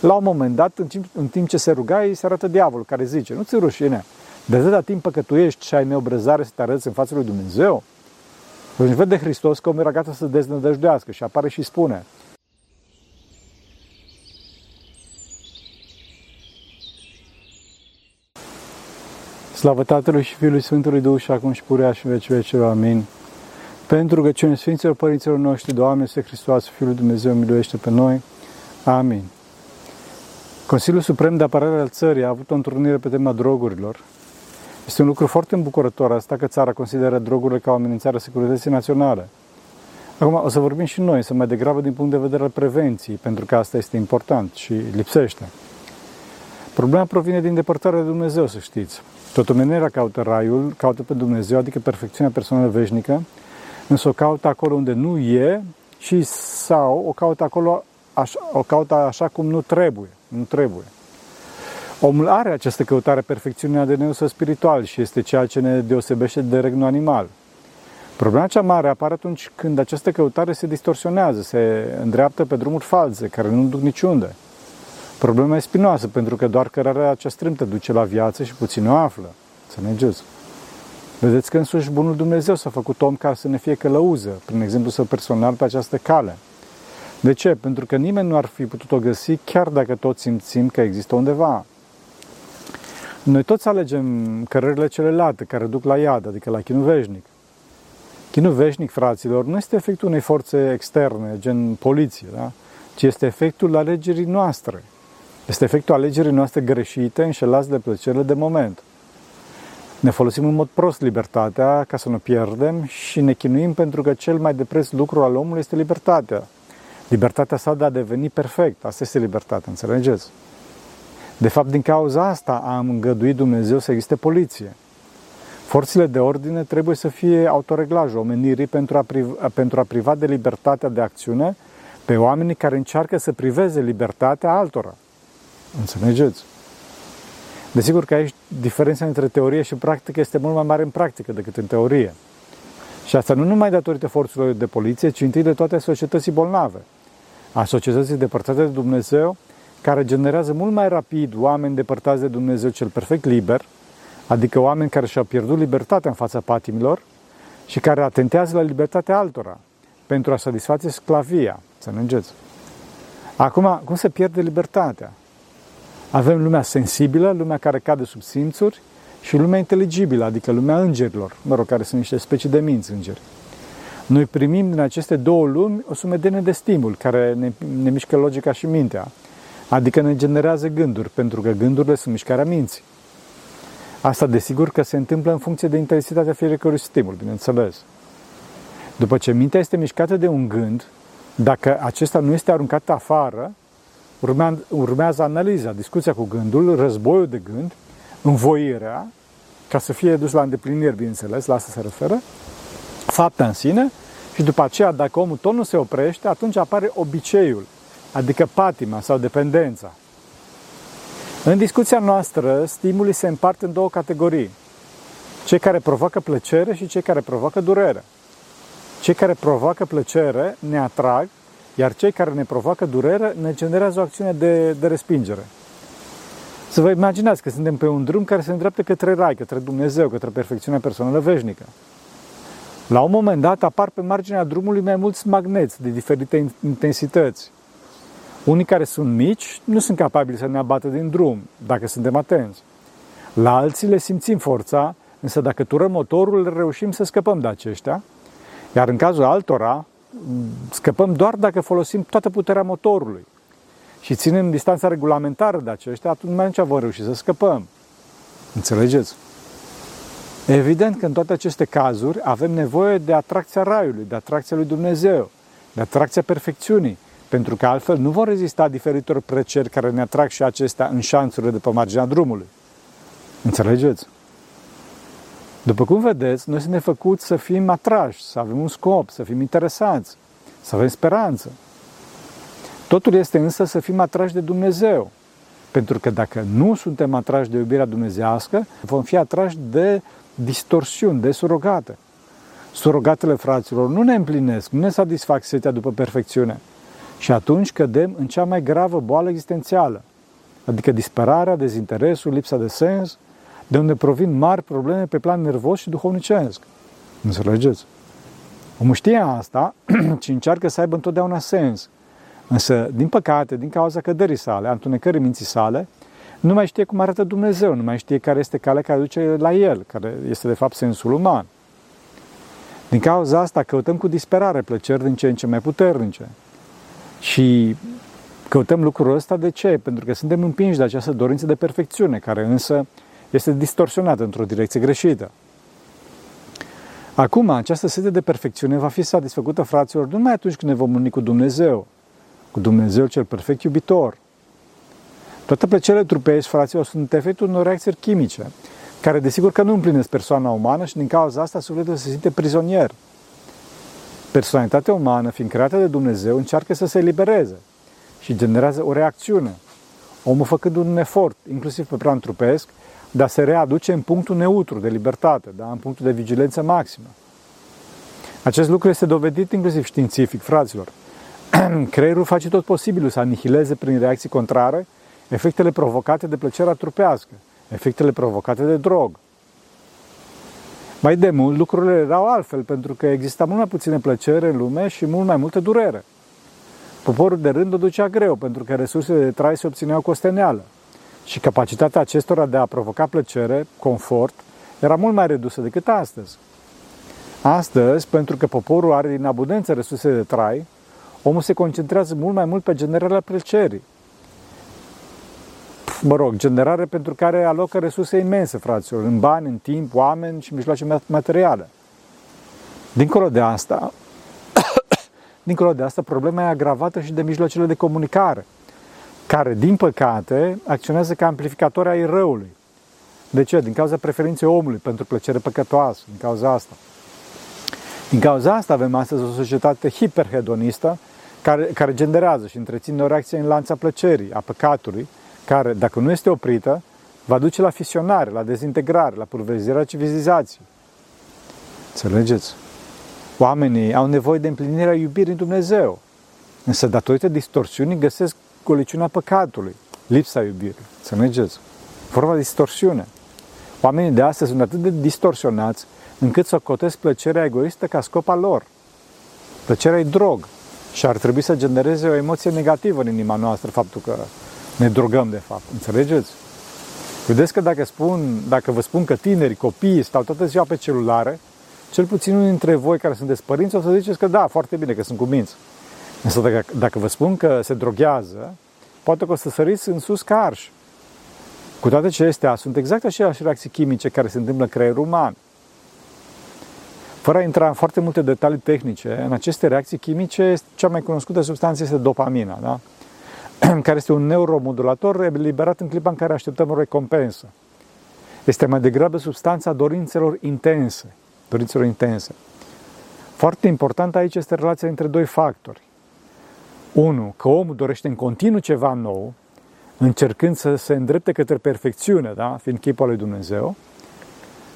La un moment dat, în timp, în timp ce se ruga, îi se arată diavolul care zice, nu ți rușine, de atâta timp păcătuiești și ai neobrăzare să te arăți în fața lui Dumnezeu? Deci vede Hristos că omul era gata să deznădăjduiască și apare și spune, Slavă Tatălui și Fiului Sfântului Duh și acum și purea și veci vecilor. Amin. Pentru rugăciune Sfinților Părinților noștri, Doamne, este Hristos, Fiul Dumnezeu, miluiește pe noi. Amin. Consiliul Suprem de Apărare al Țării a avut o întrunire pe tema drogurilor. Este un lucru foarte îmbucurător asta că țara consideră drogurile ca o amenințare a securității naționale. Acum o să vorbim și noi, să mai degrabă din punct de vedere al prevenției, pentru că asta este important și lipsește. Problema provine din depărtarea de Dumnezeu, să știți. Tot omenirea caută raiul, caută pe Dumnezeu, adică perfecțiunea personală veșnică, însă o caută acolo unde nu e și sau o caută acolo așa, o caută așa cum nu trebuie. Nu trebuie. Omul are această căutare perfecțiunea de neusă spiritual și este ceea ce ne deosebește de regnul animal. Problema cea mare apare atunci când această căutare se distorsionează, se îndreaptă pe drumuri false, care nu duc niciunde. Problema e spinoasă, pentru că doar cărarea acea strâmtă duce la viață și puțin o află. Să Înțelegeți? Vedeți că însuși Bunul Dumnezeu s-a făcut om ca să ne fie călăuză, prin exemplu său personal, pe această cale. De ce? Pentru că nimeni nu ar fi putut o găsi, chiar dacă toți simțim că există undeva. Noi toți alegem cărările celelalte care duc la iad, adică la chinul veșnic. Chinul veșnic, fraților, nu este efectul unei forțe externe, gen poliție, da? ci este efectul alegerii noastre. Este efectul alegerii noastre greșite, înșelați de plăcerile de moment. Ne folosim în mod prost libertatea ca să nu pierdem și ne chinuim pentru că cel mai de preț lucru al omului este libertatea. Libertatea sa de a deveni perfect. Asta este libertatea, înțelegeți? De fapt, din cauza asta am îngăduit Dumnezeu să existe poliție. Forțele de ordine trebuie să fie autoreglaj omenirii pentru a, priva, pentru a priva de libertatea de acțiune pe oamenii care încearcă să priveze libertatea altora. Înțelegeți? Desigur că aici diferența între teorie și practică este mult mai mare în practică decât în teorie. Și asta nu numai datorită forțelor de poliție, ci întâi de toate societății bolnave, a societății depărtate de Dumnezeu, care generează mult mai rapid oameni depărtați de Dumnezeu cel perfect liber, adică oameni care și-au pierdut libertatea în fața patimilor și care atentează la libertatea altora pentru a satisface sclavia. Să înțelegeți? Acum, cum se pierde libertatea? Avem lumea sensibilă, lumea care cade sub simțuri și lumea inteligibilă, adică lumea îngerilor, mă rog, care sunt niște specii de minți îngeri. Noi primim din aceste două lumi o sumedenie de stimul care ne, ne mișcă logica și mintea, adică ne generează gânduri, pentru că gândurile sunt mișcarea minții. Asta desigur că se întâmplă în funcție de intensitatea fiecărui stimul, bineînțeles. După ce mintea este mișcată de un gând, dacă acesta nu este aruncat afară, urmează analiza, discuția cu gândul, războiul de gând, învoirea, ca să fie dus la îndeplinire, bineînțeles, la asta se referă, fapta în sine și după aceea, dacă omul tot nu se oprește, atunci apare obiceiul, adică patima sau dependența. În discuția noastră, stimulii se împart în două categorii. Cei care provoacă plăcere și cei care provoacă durere. Cei care provoacă plăcere ne atrag iar cei care ne provoacă durere ne generează o acțiune de, de respingere. Să vă imaginați că suntem pe un drum care se îndreaptă către Rai, către Dumnezeu, către perfecțiunea personală veșnică. La un moment dat apar pe marginea drumului mai mulți magneți de diferite intensități. Unii care sunt mici nu sunt capabili să ne abată din drum, dacă suntem atenți. La alții le simțim forța, însă dacă turăm motorul, reușim să scăpăm de aceștia, iar în cazul altora, scăpăm doar dacă folosim toată puterea motorului și ținem distanța regulamentară de aceștia, atunci mai vom reuși să scăpăm. Înțelegeți? Evident că în toate aceste cazuri avem nevoie de atracția Raiului, de atracția lui Dumnezeu, de atracția perfecțiunii, pentru că altfel nu vor rezista diferitor plăceri care ne atrag și acestea în șanțurile de pe marginea drumului. Înțelegeți? După cum vedeți, noi suntem făcuți să fim atrași, să avem un scop, să fim interesanți, să avem speranță. Totul este însă să fim atrași de Dumnezeu. Pentru că dacă nu suntem atrași de iubirea dumnezească, vom fi atrași de distorsiuni, de surogate. Surogatele fraților nu ne împlinesc, nu ne satisfac setea după perfecțiune, Și atunci cădem în cea mai gravă boală existențială, adică disperarea, dezinteresul, lipsa de sens, de unde provin mari probleme pe plan nervos și duhovnicesc. Înțelegeți? Omul știe asta și încearcă să aibă întotdeauna sens. Însă, din păcate, din cauza căderii sale, a întunecării minții sale, nu mai știe cum arată Dumnezeu, nu mai știe care este calea care duce la El, care este de fapt sensul uman. Din cauza asta căutăm cu disperare plăceri din ce în ce mai puternice. Și căutăm lucrul ăsta de ce? Pentru că suntem împinși de această dorință de perfecțiune, care însă este distorsionată într-o direcție greșită. Acum, această sete de perfecțiune va fi satisfăcută, fraților, nu numai atunci când ne vom uni cu Dumnezeu, cu Dumnezeu cel perfect iubitor. Toate plăcerile trupești, fraților, sunt efectul unor reacții chimice, care desigur că nu împlinesc persoana umană și din cauza asta sufletul se simte prizonier. Personalitatea umană, fiind creată de Dumnezeu, încearcă să se elibereze și generează o reacțiune. Omul făcând un efort, inclusiv pe plan trupesc, de a se readuce în punctul neutru de libertate, da? în punctul de vigilență maximă. Acest lucru este dovedit inclusiv științific, fraților. Creierul face tot posibilul să anihileze prin reacții contrare efectele provocate de plăcerea trupească, efectele provocate de drog. Mai de mult, lucrurile erau altfel, pentru că exista mult mai puține plăcere în lume și mult mai multă durere. Poporul de rând o ducea greu, pentru că resursele de trai se obțineau cu osteneală și capacitatea acestora de a provoca plăcere, confort, era mult mai redusă decât astăzi. Astăzi, pentru că poporul are din abundență resurse de trai, omul se concentrează mult mai mult pe generarea plăcerii. Mă rog, generare pentru care alocă resurse imense, fraților, în bani, în timp, oameni și mijloace materiale. Dincolo de asta, dincolo de asta, problema e agravată și de mijloacele de comunicare – care, din păcate, acționează ca amplificatori ai răului. De ce? Din cauza preferinței omului pentru plăcere păcătoasă, din cauza asta. Din cauza asta avem astăzi o societate hiperhedonistă care, care generează și întreține o reacție în lanța plăcerii, a păcatului, care, dacă nu este oprită, va duce la fisionare, la dezintegrare, la pulverizarea civilizației. Înțelegeți? Oamenii au nevoie de împlinirea iubirii în Dumnezeu, însă datorită distorsiunii găsesc goliciunea păcatului, lipsa iubirii. Să mergeți. Forma de distorsiune. Oamenii de astăzi sunt atât de distorsionați încât să cotesc plăcerea egoistă ca scop al lor. Plăcerea e drog și ar trebui să genereze o emoție negativă în inima noastră faptul că ne drogăm de fapt. Înțelegeți? Vedeți că dacă, spun, dacă vă spun că tinerii, copiii stau toată ziua pe celulare, cel puțin unul dintre voi care sunteți părinți o să ziceți că da, foarte bine, că sunt cuminți. Însă dacă, dacă vă spun că se droghează, poate că o să săriți în sus ca arș. Cu toate acestea, sunt exact aceleași reacții chimice care se întâmplă în creierul uman. Fără a intra în foarte multe detalii tehnice, în aceste reacții chimice, cea mai cunoscută substanță este dopamina, da? care este un neuromodulator eliberat în clipa în care așteptăm o recompensă. Este mai degrabă substanța dorințelor intense. Dorințelor intense. Foarte important aici este relația între doi factori. Unu, că omul dorește în continuu ceva nou, încercând să se îndrepte către perfecțiune, da? fiind chipul lui Dumnezeu.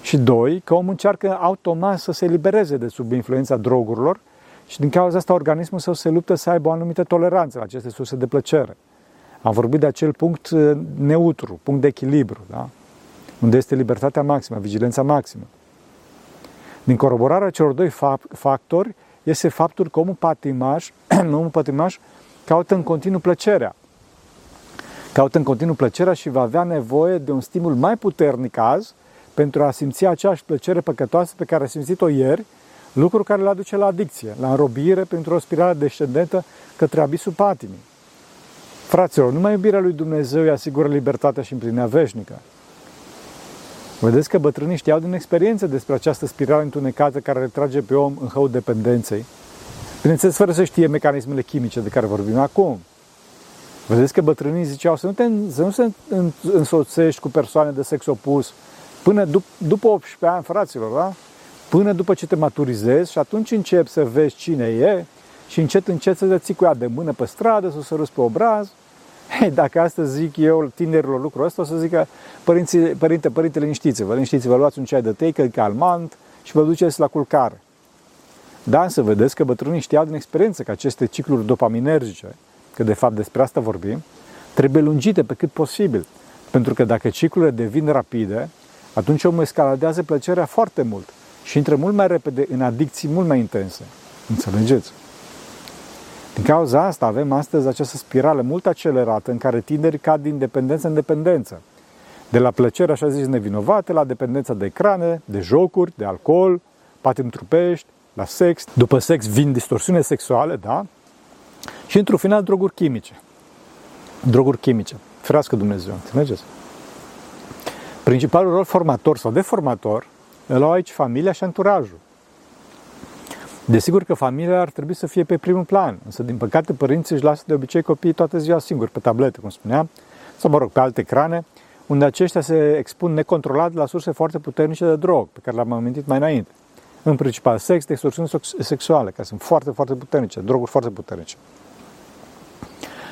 Și doi, că omul încearcă automat să se elibereze de sub influența drogurilor și din cauza asta organismul său se luptă să aibă o anumită toleranță la aceste surse de plăcere. Am vorbit de acel punct uh, neutru, punct de echilibru, da? unde este libertatea maximă, vigilența maximă. Din coroborarea celor doi factori este faptul că omul patimaș, omul patimaș caută în continuu plăcerea. Caută în continuu plăcerea și va avea nevoie de un stimul mai puternic azi pentru a simți aceeași plăcere păcătoasă pe care a simțit-o ieri, lucru care îl aduce la adicție, la înrobire pentru o spirală descendentă către abisul patimii. Fraților, numai iubirea lui Dumnezeu îi asigură libertatea și împlinirea veșnică. Vedeți că bătrânii știau din experiență despre această spirală întunecată care retrage pe om în hău dependenței. Bineînțeles, fără să știe mecanismele chimice de care vorbim acum. Vedeți că bătrânii ziceau să nu, te, să nu se însoțești cu persoane de sex opus până dup- după 18 ani, fraților, da? Până după ce te maturizezi și atunci începi să vezi cine e și încet, încet să te ții cu ea de mână pe stradă, să o săruți pe obraz Hei, dacă astăzi zic eu tinerilor lucrul ăsta, o să zică, părinții, părinte, părinte, liniștiți-vă, liniștiți-vă, luați un ceai de tei, că e calmant și vă duceți la culcare. Da, însă vedeți că bătrânii știau din experiență că aceste cicluri dopaminergice, că de fapt despre asta vorbim, trebuie lungite pe cât posibil. Pentru că dacă ciclurile devin rapide, atunci omul escaladează plăcerea foarte mult și intră mult mai repede în adicții mult mai intense. Înțelegeți? Din cauza asta avem astăzi această spirală mult accelerată în care tinerii cad din dependență în dependență. De la plăcere, așa zis, nevinovate, la dependența de ecrane, de jocuri, de alcool, patim trupești, la sex. După sex vin distorsiune sexuale, da? Și într-un final droguri chimice. Droguri chimice. Ferească Dumnezeu, înțelegeți? Principalul rol formator sau deformator îl au aici familia și anturajul. Desigur că familia ar trebui să fie pe primul plan, însă din păcate părinții își lasă de obicei copiii toată ziua singuri pe tablete, cum spuneam, sau mă rog, pe alte ecrane, unde aceștia se expun necontrolat la surse foarte puternice de drog, pe care le-am amintit mai înainte. În principal sex, extorsiuni sexuale, care sunt foarte, foarte puternice, droguri foarte puternice.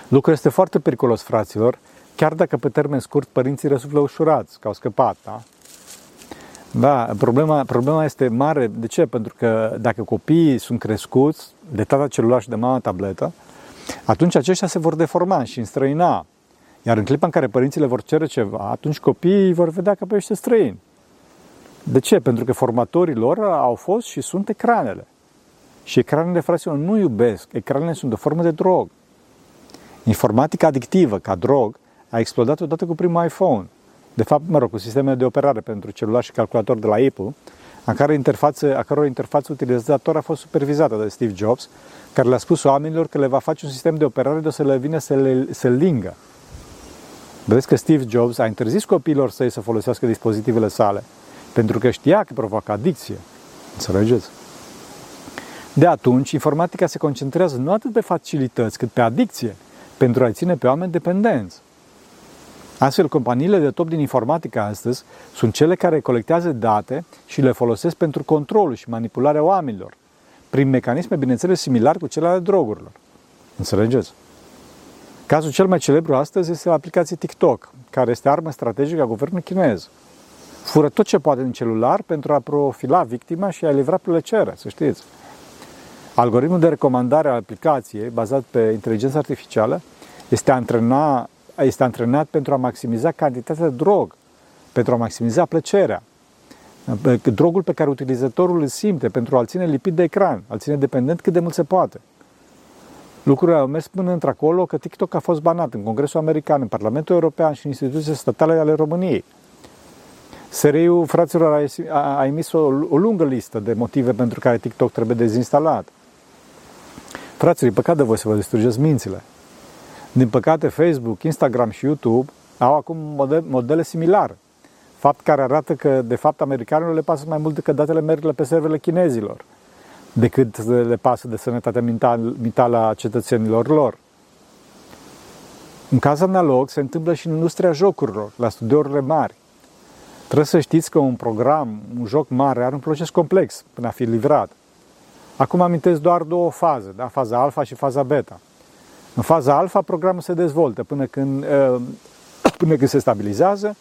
Lucrul este foarte periculos, fraților, chiar dacă pe termen scurt părinții răsuflă ușurați, că au scăpat, da? Da, problema, problema este mare. De ce? Pentru că dacă copiii sunt crescuți de tata celular și de mama tabletă, atunci aceștia se vor deforma și înstrăina. Iar în clipa în care părinții le vor cere ceva, atunci copiii vor vedea că pe ăștia străini. De ce? Pentru că formatorii lor au fost și sunt ecranele. Și ecranele, fraților, nu iubesc. Ecranele sunt o formă de drog. Informatica adictivă, ca drog, a explodat odată cu primul iPhone. De fapt, mă rog, cu sisteme de operare pentru celular și calculator de la Apple, a care interfață, a căror interfață utilizator a fost supervizată de Steve Jobs, care le-a spus oamenilor că le va face un sistem de operare de o să le vină să le să lingă. Vedeți că Steve Jobs a interzis copiilor săi să folosească dispozitivele sale, pentru că știa că provoacă adicție. Înțelegeți? De atunci, informatica se concentrează nu atât pe facilități, cât pe adicție, pentru a-i ține pe oameni dependenți. Astfel, companiile de top din informatică astăzi sunt cele care colectează date și le folosesc pentru controlul și manipularea oamenilor, prin mecanisme, bineînțeles, similar cu cele ale drogurilor. Înțelegeți? Cazul cel mai celebru astăzi este aplicația TikTok, care este armă strategică a guvernului chinez. Fură tot ce poate din celular pentru a profila victima și a livra plăcere, să știți. Algoritmul de recomandare a aplicației, bazat pe inteligență artificială, este, antrena, este antrenat pentru a maximiza cantitatea de drog, pentru a maximiza plăcerea. Drogul pe care utilizatorul îl simte pentru a-l ține lipit de ecran, a-l ține dependent cât de mult se poate. Lucrurile au mers până într-acolo că TikTok a fost banat în Congresul American, în Parlamentul European și în instituțiile statale ale României. SRI-ul, fraților, a, a emis o, o lungă listă de motive pentru care TikTok trebuie dezinstalat. Fraților, e păcat de voi să vă distrugeți mințile. Din păcate, Facebook, Instagram și YouTube au acum modele, modele similare. Fapt care arată că, de fapt, americanilor le pasă mai mult decât datele merg pe serverele chinezilor, decât le pasă de sănătatea mentală a cetățenilor lor. În caz analog, se întâmplă și în industria jocurilor, la studiourile mari. Trebuie să știți că un program, un joc mare, are un proces complex până a fi livrat. Acum amintesc doar două faze, da? faza alfa și faza beta. În faza alfa, programul se dezvoltă până când, uh, până când se stabilizează,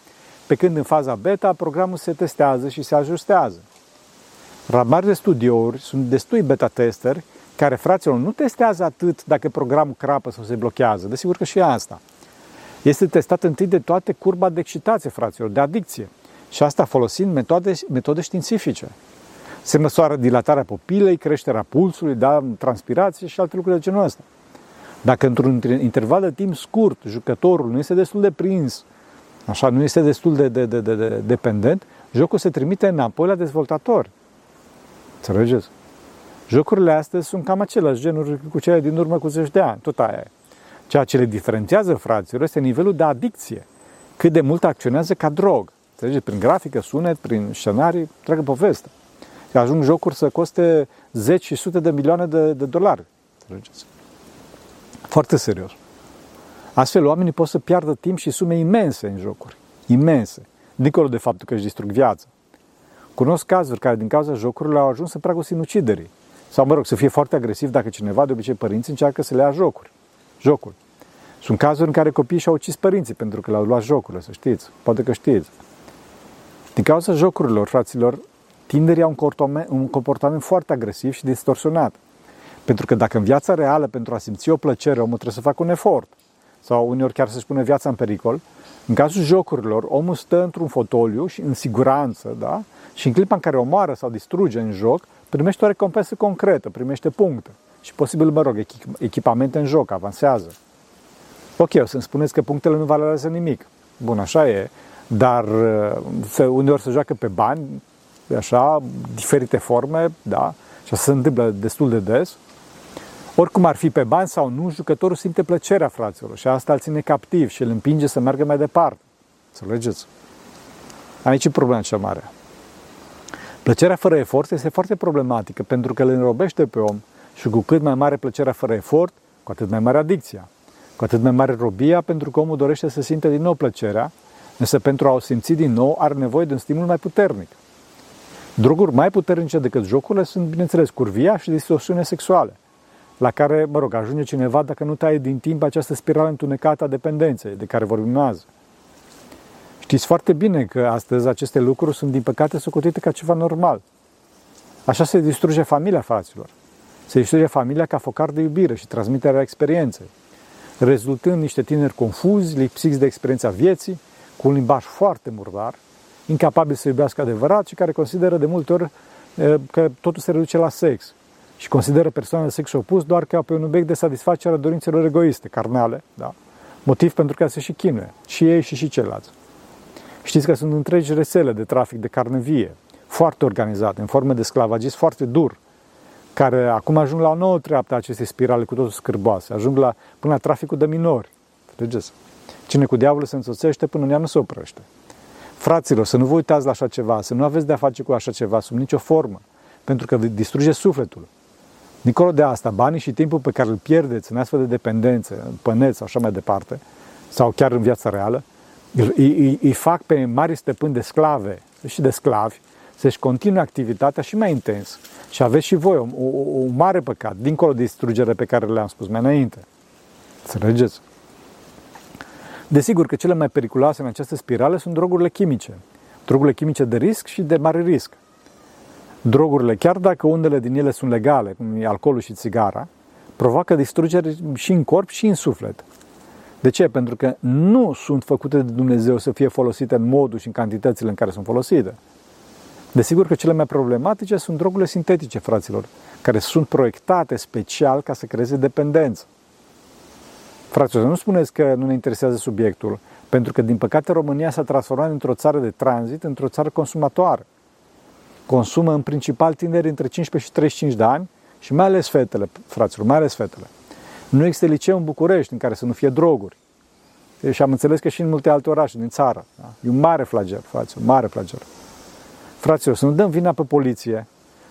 pe când în faza beta, programul se testează și se ajustează. La mari de studiouri sunt destui beta-testeri care, fraților, nu testează atât dacă programul crapă sau se blochează. Desigur că și asta. Este testat întâi de toate curba de excitație, fraților, de adicție. Și asta folosind metode, metode științifice. Se măsoară dilatarea pupilei, creșterea pulsului, da, transpirație și alte lucruri de genul ăsta. Dacă într-un interval de timp scurt jucătorul nu este destul de prins, așa, nu este destul de, de, de, de, de dependent, jocul se trimite înapoi la dezvoltator. Înțelegeți? Jocurile astea sunt cam aceleași genuri cu cele din urmă cu zeci de ani, tot aia e. Ceea ce le diferențiază, fraților, este nivelul de adicție. Cât de mult acționează ca drog. Înțelegeți? Prin grafică, sunet, prin scenarii, întreagă poveste. Și ajung jocuri să coste zeci și sute de milioane de, de dolari. Înțelegeți? Foarte serios. Astfel, oamenii pot să piardă timp și sume imense în jocuri. Imense. Dincolo de faptul că își distrug viața. Cunosc cazuri care din cauza jocurilor au ajuns să pragul sinuciderii. Sau, mă rog, să fie foarte agresiv dacă cineva, de obicei părinți, încearcă să le ia jocuri. Jocuri. Sunt cazuri în care copiii și-au ucis părinții pentru că le-au luat jocurile, să știți. Poate că știți. Din cauza jocurilor, fraților, Tinderii au un comportament, un comportament foarte agresiv și distorsionat. Pentru că dacă în viața reală, pentru a simți o plăcere, omul trebuie să facă un efort, sau uneori chiar să-și pune viața în pericol, în cazul jocurilor, omul stă într-un fotoliu și în siguranță, da? Și în clipa în care omoară sau distruge în joc, primește o recompensă concretă, primește puncte și posibil, mă rog, echipamente în joc, avansează. Ok, o să-mi spuneți că punctele nu valorează nimic. Bun, așa e, dar uh, se, uneori se joacă pe bani, așa, diferite forme, da, și asta se întâmplă destul de des. Oricum ar fi pe bani sau nu, jucătorul simte plăcerea fraților și asta îl ține captiv și îl împinge să meargă mai departe. Înțelegeți? Aici e problema cea mare. Plăcerea fără efort este foarte problematică pentru că îl înrobește pe om și cu cât mai mare plăcerea fără efort, cu atât mai mare adicția. Cu atât mai mare robia pentru că omul dorește să simte din nou plăcerea, însă pentru a o simți din nou are nevoie de un stimul mai puternic. Droguri mai puternice decât jocurile sunt, bineînțeles, curvia și distorsiune sexuale, la care, mă rog, ajunge cineva dacă nu taie din timp această spirală întunecată a dependenței de care vorbim azi. Știți foarte bine că astăzi aceste lucruri sunt, din păcate, socotite ca ceva normal. Așa se distruge familia, fraților. Se distruge familia ca focar de iubire și transmiterea experienței, rezultând niște tineri confuzi, lipsiți de experiența vieții, cu un limbaj foarte murdar, incapabili să iubească adevărat și care consideră de multe ori că totul se reduce la sex și consideră persoana de sex opus doar ca pe un obiect de satisfacere a dorințelor egoiste, carnale, da? motiv pentru care se și chinuie, și ei și și ceilalți. Știți că sunt întregi rețele de trafic de carne vie, foarte organizate, în formă de sclavagist foarte dur, care acum ajung la o nouă treaptă acestei spirale cu totul scârboase, ajung la, până la traficul de minori. Înțelegeți? Cine cu diavolul se însoțește până în ea nu se oprește. Fraților, să nu vă uitați la așa ceva, să nu aveți de-a face cu așa ceva sub nicio formă, pentru că distruge sufletul. Dincolo de asta, banii și timpul pe care îl pierdeți în astfel de dependențe, în păneți sau așa mai departe, sau chiar în viața reală, îi, îi, îi fac pe mari stăpâni de sclave și de sclavi să-și continue activitatea și mai intens. Și aveți și voi un, un mare păcat, dincolo de distrugere pe care le-am spus mai înainte. Înțelegeți? Desigur că cele mai periculoase în această spirală sunt drogurile chimice. Drogurile chimice de risc și de mare risc. Drogurile, chiar dacă unele din ele sunt legale, cum e alcoolul și țigara, provoacă distrugere și în corp și în suflet. De ce? Pentru că nu sunt făcute de Dumnezeu să fie folosite în modul și în cantitățile în care sunt folosite. Desigur că cele mai problematice sunt drogurile sintetice, fraților, care sunt proiectate special ca să creeze dependență. Fraților, nu spuneți că nu ne interesează subiectul, pentru că, din păcate, România s-a transformat într-o țară de tranzit, într-o țară consumatoare. Consumă în principal tineri între 15 și 35 de ani și mai ales fetele, fraților, mai ales fetele. Nu există liceu în București în care să nu fie droguri. Și am înțeles că și în multe alte orașe din țară. Da? E un mare flagel, fraților, un mare flagel. Fraților, să nu dăm vina pe poliție,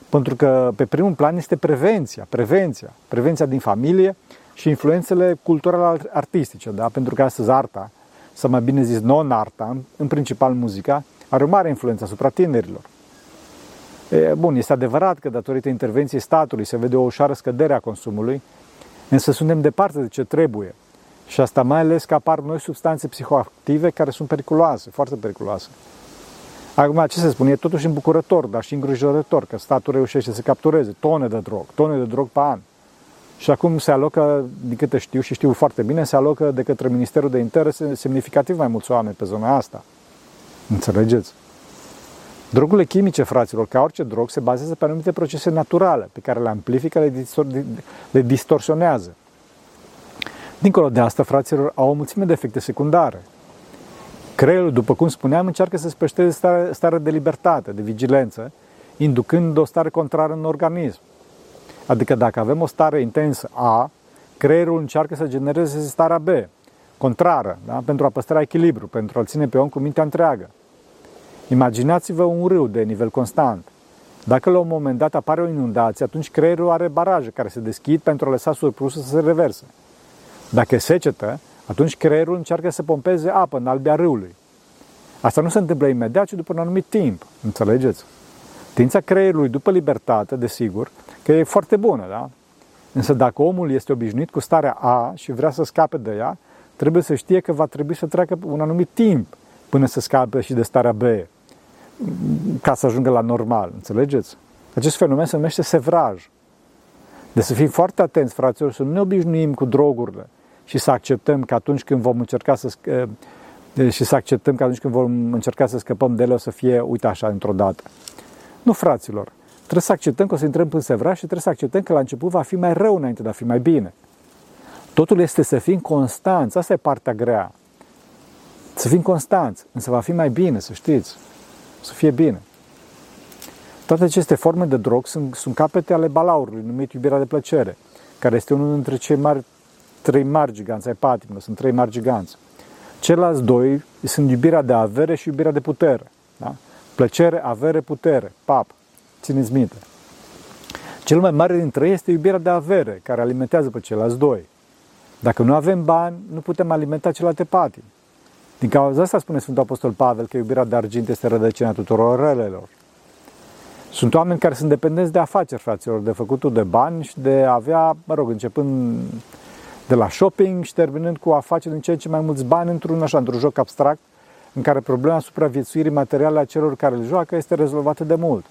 pentru că pe primul plan este prevenția, prevenția, prevenția din familie și influențele culturale artistice, da? pentru că astăzi arta, sau mai bine zis non-arta, în principal muzica, are o mare influență asupra tinerilor. E, bun, este adevărat că datorită intervenției statului se vede o ușoară scădere a consumului, însă suntem departe de ce trebuie. Și asta mai ales că apar noi substanțe psihoactive care sunt periculoase, foarte periculoase. Acum, ce se spune, e totuși îmbucurător, dar și îngrijorător că statul reușește să captureze tone de drog, tone de drog pe an. Și acum se alocă, din câte știu și știu foarte bine, se alocă de către Ministerul de Interne semnificativ mai mulți oameni pe zona asta. Înțelegeți? Drogurile chimice, fraților, ca orice drog, se bazează pe anumite procese naturale, pe care le amplifică, le, distor- le distorsionează. Dincolo de asta, fraților, au o mulțime de efecte secundare. Creierul, după cum spuneam, încearcă să-ți pășteze starea, starea de libertate, de vigilență, inducând o stare contrară în organism. Adică dacă avem o stare intensă A, creierul încearcă să genereze starea B, contrară, da? pentru a păstra echilibru, pentru a-l ține pe om cu mintea întreagă. Imaginați-vă un râu de nivel constant. Dacă la un moment dat apare o inundație, atunci creierul are baraje care se deschid pentru a lăsa surplusul să se reverse. Dacă e secetă, atunci creierul încearcă să pompeze apă în albia râului. Asta nu se întâmplă imediat, ci după un anumit timp. Înțelegeți? Tința creierului după libertate, desigur, că e foarte bună, da? Însă dacă omul este obișnuit cu starea A și vrea să scape de ea, trebuie să știe că va trebui să treacă un anumit timp până să scape și de starea B. ca să ajungă la normal, înțelegeți? Acest fenomen se numește sevraj. De să fim foarte atenți, fraților, să nu ne obișnuim cu drogurile și să acceptăm că atunci când vom încerca să și să acceptăm că atunci când vom încerca să scăpăm de ele o să fie, uite așa, într-o dată. Nu, fraților. Trebuie să acceptăm că o să intrăm în sevraj și trebuie să acceptăm că la început va fi mai rău înainte de a fi mai bine. Totul este să fim constanți. Asta e partea grea. Să fim constanți, însă va fi mai bine, să știți. Să fie bine. Toate aceste forme de drog sunt, sunt capete ale balaurului, numit iubirea de plăcere, care este unul dintre cei mari, trei mari giganți ai patimilor. Sunt trei mari giganți. Ceilalți doi sunt iubirea de avere și iubirea de putere. Da? Plăcere, avere, putere. Pap. Țineți minte. Cel mai mare dintre ei este iubirea de avere, care alimentează pe ceilalți doi. Dacă nu avem bani, nu putem alimenta celelalte patimi. Din cauza asta spune Sfântul Apostol Pavel că iubirea de argint este rădăcina tuturor relelor. Sunt oameni care sunt dependenți de afaceri, fraților, de făcutul de bani și de a avea, mă rog, începând de la shopping și terminând cu a face din ce în ce mai mulți bani într-un, așa, într-un joc abstract în care problema supraviețuirii materiale a celor care îl joacă este rezolvată de mult.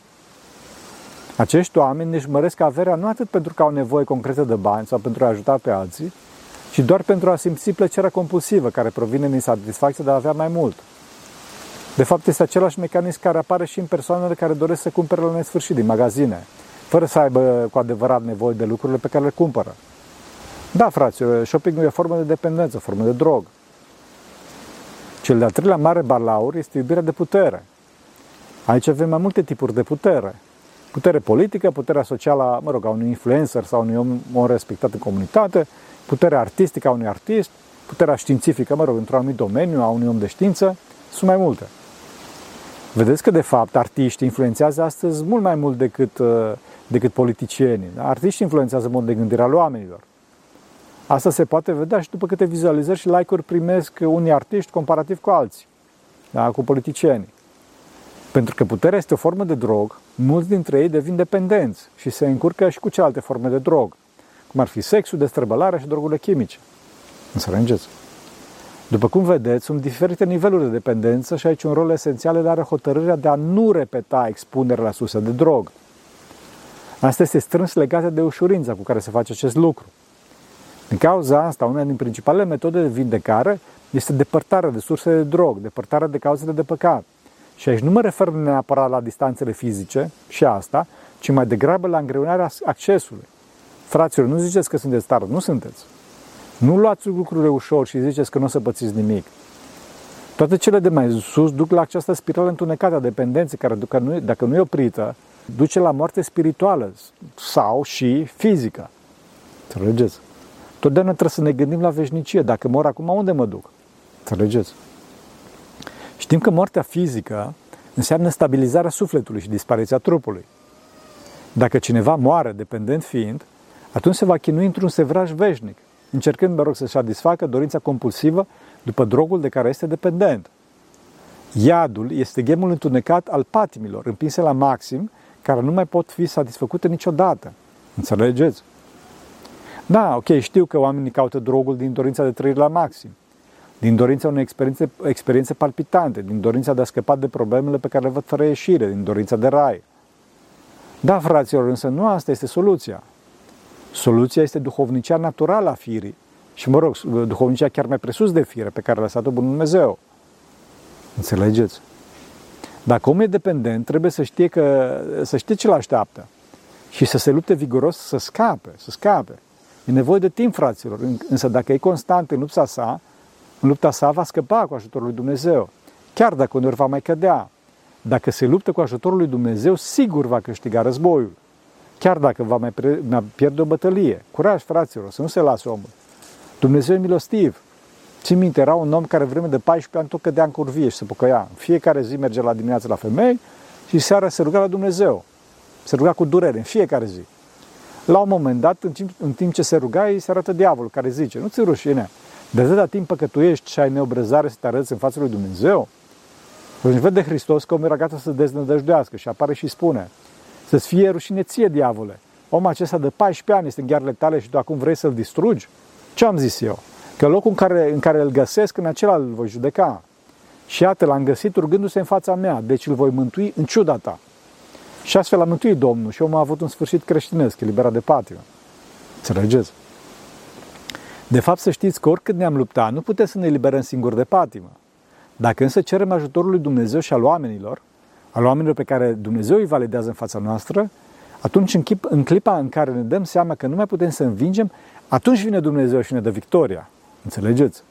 Acești oameni își măresc averea nu atât pentru că au nevoie concretă de bani sau pentru a ajuta pe alții, ci doar pentru a simți plăcerea compulsivă care provine din satisfacția de a avea mai mult. De fapt, este același mecanism care apare și în persoanele care doresc să cumpere la nesfârșit din magazine, fără să aibă cu adevărat nevoie de lucrurile pe care le cumpără. Da, fraților, shopping e o formă de dependență, o formă de drog. Cel de-al treilea mare balaur este iubirea de putere. Aici avem mai multe tipuri de putere. Putere politică, puterea socială, mă rog, a unui influencer sau unui om, om respectat în comunitate, puterea artistică a unui artist, puterea științifică, mă rog, într-un anumit domeniu a unui om de știință, sunt mai multe. Vedeți că, de fapt, artiștii influențează astăzi mult mai mult decât, uh, decât politicienii. Artiștii influențează mod de gândire al oamenilor. Asta se poate vedea și după câte vizualizări și like-uri primesc unii artiști comparativ cu alții, da, cu politicienii. Pentru că puterea este o formă de drog, mulți dintre ei devin dependenți și se încurcă și cu celelalte forme de drog, cum ar fi sexul, destrăbălarea și drogurile chimice. Înțelegeți? După cum vedeți, sunt diferite niveluri de dependență și aici un rol esențial îl are hotărârea de a nu repeta expunerea la surse de drog. Asta este strâns legată de ușurința cu care se face acest lucru. Din cauza asta, una din principalele metode de vindecare este depărtarea de surse de drog, depărtarea de cauzele de păcat. Și aici nu mă refer neapărat la distanțele fizice și asta, ci mai degrabă la îngreunarea accesului. Fraților, nu ziceți că sunteți tare, nu sunteți. Nu luați lucrurile ușor și ziceți că nu o să pățiți nimic. Toate cele de mai sus duc la această spirală întunecată a dependenței, care, dacă nu e oprită, duce la moarte spirituală sau și fizică. Înțelegeți? Totdeauna trebuie să ne gândim la veșnicie. Dacă mor acum, unde mă duc? Înțelegeți? Știm că moartea fizică înseamnă stabilizarea sufletului și dispariția trupului. Dacă cineva moare, dependent fiind, atunci se va chinui într-un sevraj veșnic, încercând, mă rog, să-și satisfacă dorința compulsivă după drogul de care este dependent. Iadul este gemul întunecat al patimilor, împinse la maxim, care nu mai pot fi satisfăcute niciodată. Înțelegeți? Da, ok, știu că oamenii caută drogul din dorința de trăire la maxim, din dorința unei experiențe, experiențe palpitante, din dorința de a scăpa de problemele pe care le văd fără ieșire, din dorința de rai. Da, fraților, însă nu asta este soluția. Soluția este duhovnicia naturală a firii și, mă rog, duhovnicia chiar mai presus de fire pe care a lăsat-o Bunul Dumnezeu. Înțelegeți? Dacă omul e dependent, trebuie să știe, că, să știe ce l așteaptă și să se lupte viguros să scape, să scape. E nevoie de timp, fraților, însă dacă e constant în lupta sa, în lupta sa va scăpa cu ajutorul lui Dumnezeu. Chiar dacă uneori va mai cădea. Dacă se luptă cu ajutorul lui Dumnezeu, sigur va câștiga războiul. Chiar dacă va mai pierde o bătălie. Curaj, fraților, să nu se lasă omul. Dumnezeu e milostiv. Țin minte, era un om care vreme de 14 ani tot cădea în curvie și se pocăia. Fiecare zi merge la dimineață la femei și seara se ruga la Dumnezeu. Se ruga cu durere în fiecare zi. La un moment dat, în timp, în timp ce se ruga, îi se arată diavolul care zice, nu ți rușine, de atâta timp păcătuiești și ai neobrăzare să te arăți în fața lui Dumnezeu? Deci vede Hristos că omul era gata să deznădăjduiască și apare și spune, să-ți fie rușine ție, diavole. Omul acesta de 14 ani este în ghearele tale și tu acum vrei să-l distrugi? Ce am zis eu? Că locul în care, în care îl găsesc, în acela îl voi judeca. Și iată, l-am găsit urgându-se în fața mea, deci îl voi mântui în ciuda ta. Și astfel a mântuit Domnul și omul a avut un sfârșit creștinesc, eliberat de patimă. Înțelegeți? De fapt, să știți că oricât ne-am luptat, nu putem să ne eliberăm singuri de patimă. Dacă însă cerem ajutorul lui Dumnezeu și al oamenilor, al oamenilor pe care Dumnezeu îi validează în fața noastră, atunci în, chip, în clipa în care ne dăm seama că nu mai putem să învingem, atunci vine Dumnezeu și ne dă victoria. Înțelegeți?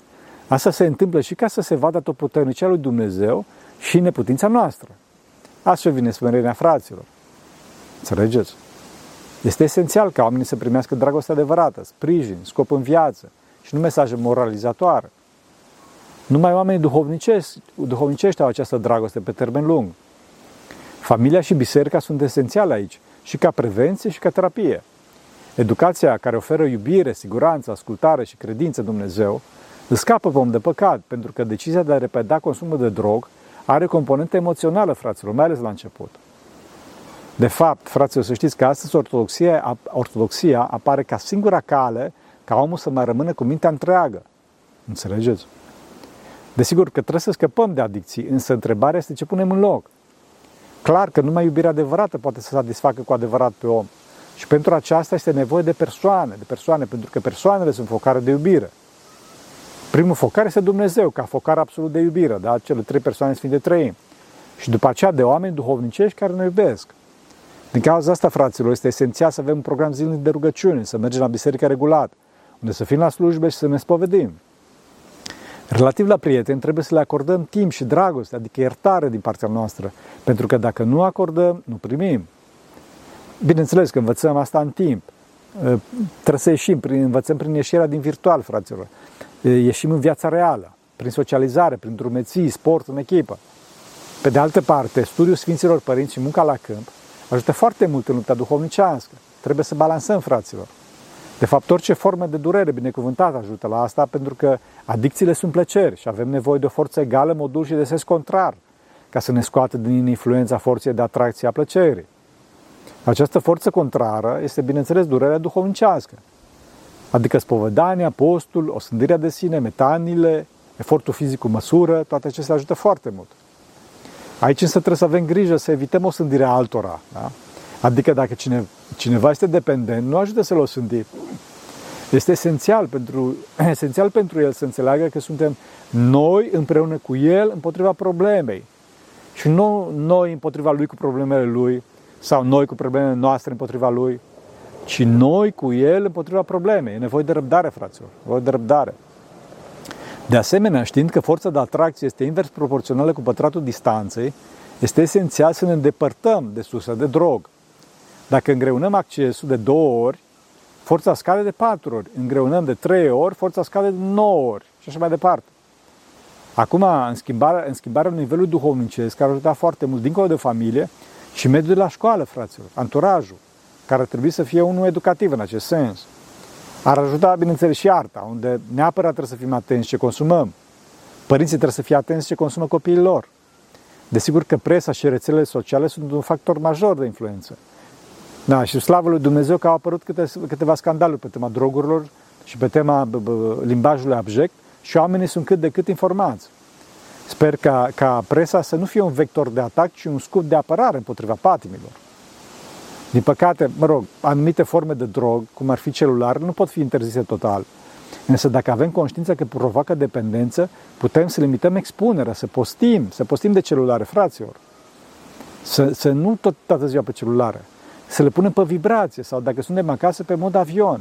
Asta se întâmplă și ca să se vadă tot puternicia lui Dumnezeu și neputința noastră. Astfel vine smerirea fraților. Înțelegeți? Este esențial ca oamenii să primească dragostea adevărată, sprijin, scop în viață și nu mesaje moralizatoare. Numai oamenii duhovnicești, duhovnicești au această dragoste pe termen lung. Familia și biserica sunt esențiale aici, și ca prevenție și ca terapie. Educația care oferă iubire, siguranță, ascultare și credință Dumnezeu îl scapă pe om de păcat, pentru că decizia de a repeta consumul de drog are componentă emoțională, fraților, mai ales la început. De fapt, fraților, să știți că astăzi ortodoxia, ortodoxia apare ca singura cale ca omul să mai rămână cu mintea întreagă. Înțelegeți? Desigur că trebuie să scăpăm de adicții, însă întrebarea este ce punem în loc. Clar că numai iubirea adevărată poate să satisfacă cu adevărat pe om. Și pentru aceasta este nevoie de persoane, de persoane, pentru că persoanele sunt focare de iubire. Primul focar este Dumnezeu, ca focar absolut de iubire, da? Cele trei persoane de Trăim. Și după aceea de oameni duhovnicești care ne iubesc. Din cauza asta, fraților, este esențial să avem un program zilnic de rugăciune, să mergem la biserică regulat, unde să fim la slujbe și să ne spovedim. Relativ la prieteni, trebuie să le acordăm timp și dragoste, adică iertare din partea noastră, pentru că dacă nu acordăm, nu primim. Bineînțeles că învățăm asta în timp. Trebuie să ieșim, prin, învățăm prin ieșirea din virtual, fraților. Ieșim în viața reală, prin socializare, prin drumeții, sport în echipă. Pe de altă parte, studiul Sfinților Părinți și munca la câmp ajută foarte mult în lupta duhovnicească. Trebuie să balansăm, fraților. De fapt, orice formă de durere binecuvântată ajută la asta, pentru că adicțiile sunt plăceri și avem nevoie de o forță egală, modul și de sens contrar, ca să ne scoată din influența forței de atracție a plăcerii. Această forță contrară este, bineînțeles, durerea duhovnicească, adică spovedania, postul, osândirea de sine, metanile, efortul fizic cu măsură, toate acestea ajută foarte mult. Aici însă trebuie să avem grijă să evităm osândirea altora. Da? Adică dacă cine, cineva este dependent, nu ajută să-l osândi. Este esențial pentru, esențial pentru el să înțeleagă că suntem noi împreună cu el împotriva problemei. Și nu noi împotriva lui cu problemele lui sau noi cu problemele noastre împotriva lui, ci noi cu el împotriva problemei. E nevoie de răbdare, fraților. E nevoie de răbdare. De asemenea, știind că forța de atracție este invers proporțională cu pătratul distanței, este esențial să ne îndepărtăm de sursa de drog. Dacă îngreunăm accesul de două ori, forța scade de patru ori. Îngreunăm de trei ori, forța scade de nouă ori și așa mai departe. Acum, în schimbarea, în schimbarea nivelului duhovnicesc, care a ajutat foarte mult, dincolo de familie, și mediul de la școală, fraților, anturajul, care ar trebui să fie unul educativ în acest sens. Ar ajuta, bineînțeles, și arta, unde neapărat trebuie să fim atenți ce consumăm. Părinții trebuie să fie atenți ce consumă copiii lor. Desigur că presa și rețelele sociale sunt un factor major de influență. Da, și slavă lui Dumnezeu că au apărut câte, câteva scandaluri pe tema drogurilor și pe tema limbajului abject și oamenii sunt cât de cât informați. Sper ca, ca presa să nu fie un vector de atac, ci un scut de apărare împotriva patimilor. Din păcate, mă rog, anumite forme de drog, cum ar fi celular, nu pot fi interzise total. Însă dacă avem conștiința că provoacă dependență, putem să limităm expunerea, să postim, să postim de celulare, fraților. Să, să nu tot, toată ziua pe celulare să le punem pe vibrație sau dacă suntem acasă pe mod avion.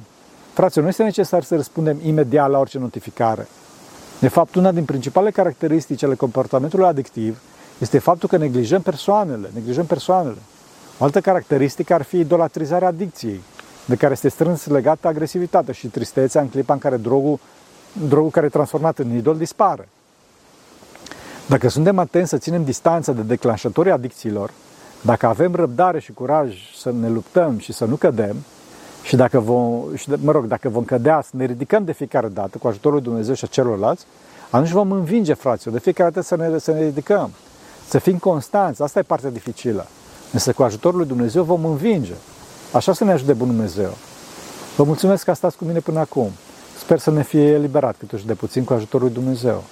Fraților, nu este necesar să răspundem imediat la orice notificare. De fapt, una din principalele caracteristici ale comportamentului adictiv este faptul că neglijăm persoanele, neglijăm persoanele. O altă caracteristică ar fi idolatrizarea adicției, de care este strâns legată agresivitatea și tristețea în clipa în care drogul, drogul care e transformat în idol dispare. Dacă suntem atenți să ținem distanța de declanșatorii adicțiilor, dacă avem răbdare și curaj să ne luptăm și să nu cădem, și dacă vom, și mă rog, dacă vom cădea, să ne ridicăm de fiecare dată cu ajutorul lui Dumnezeu și a celorlalți, atunci vom învinge, fraților, de fiecare dată să ne, să ne ridicăm, să fim constanți, asta e partea dificilă. Însă cu ajutorul lui Dumnezeu vom învinge. Așa să ne ajute Bunul Dumnezeu. Vă mulțumesc că stați cu mine până acum. Sper să ne fie eliberat câtuși de puțin cu ajutorul lui Dumnezeu.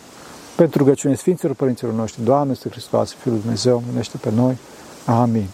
Pentru rugăciune Sfinților Părinților noștri, Doamne, este Hristos, Fiul Lui Dumnezeu, miluiește pe noi. Amin.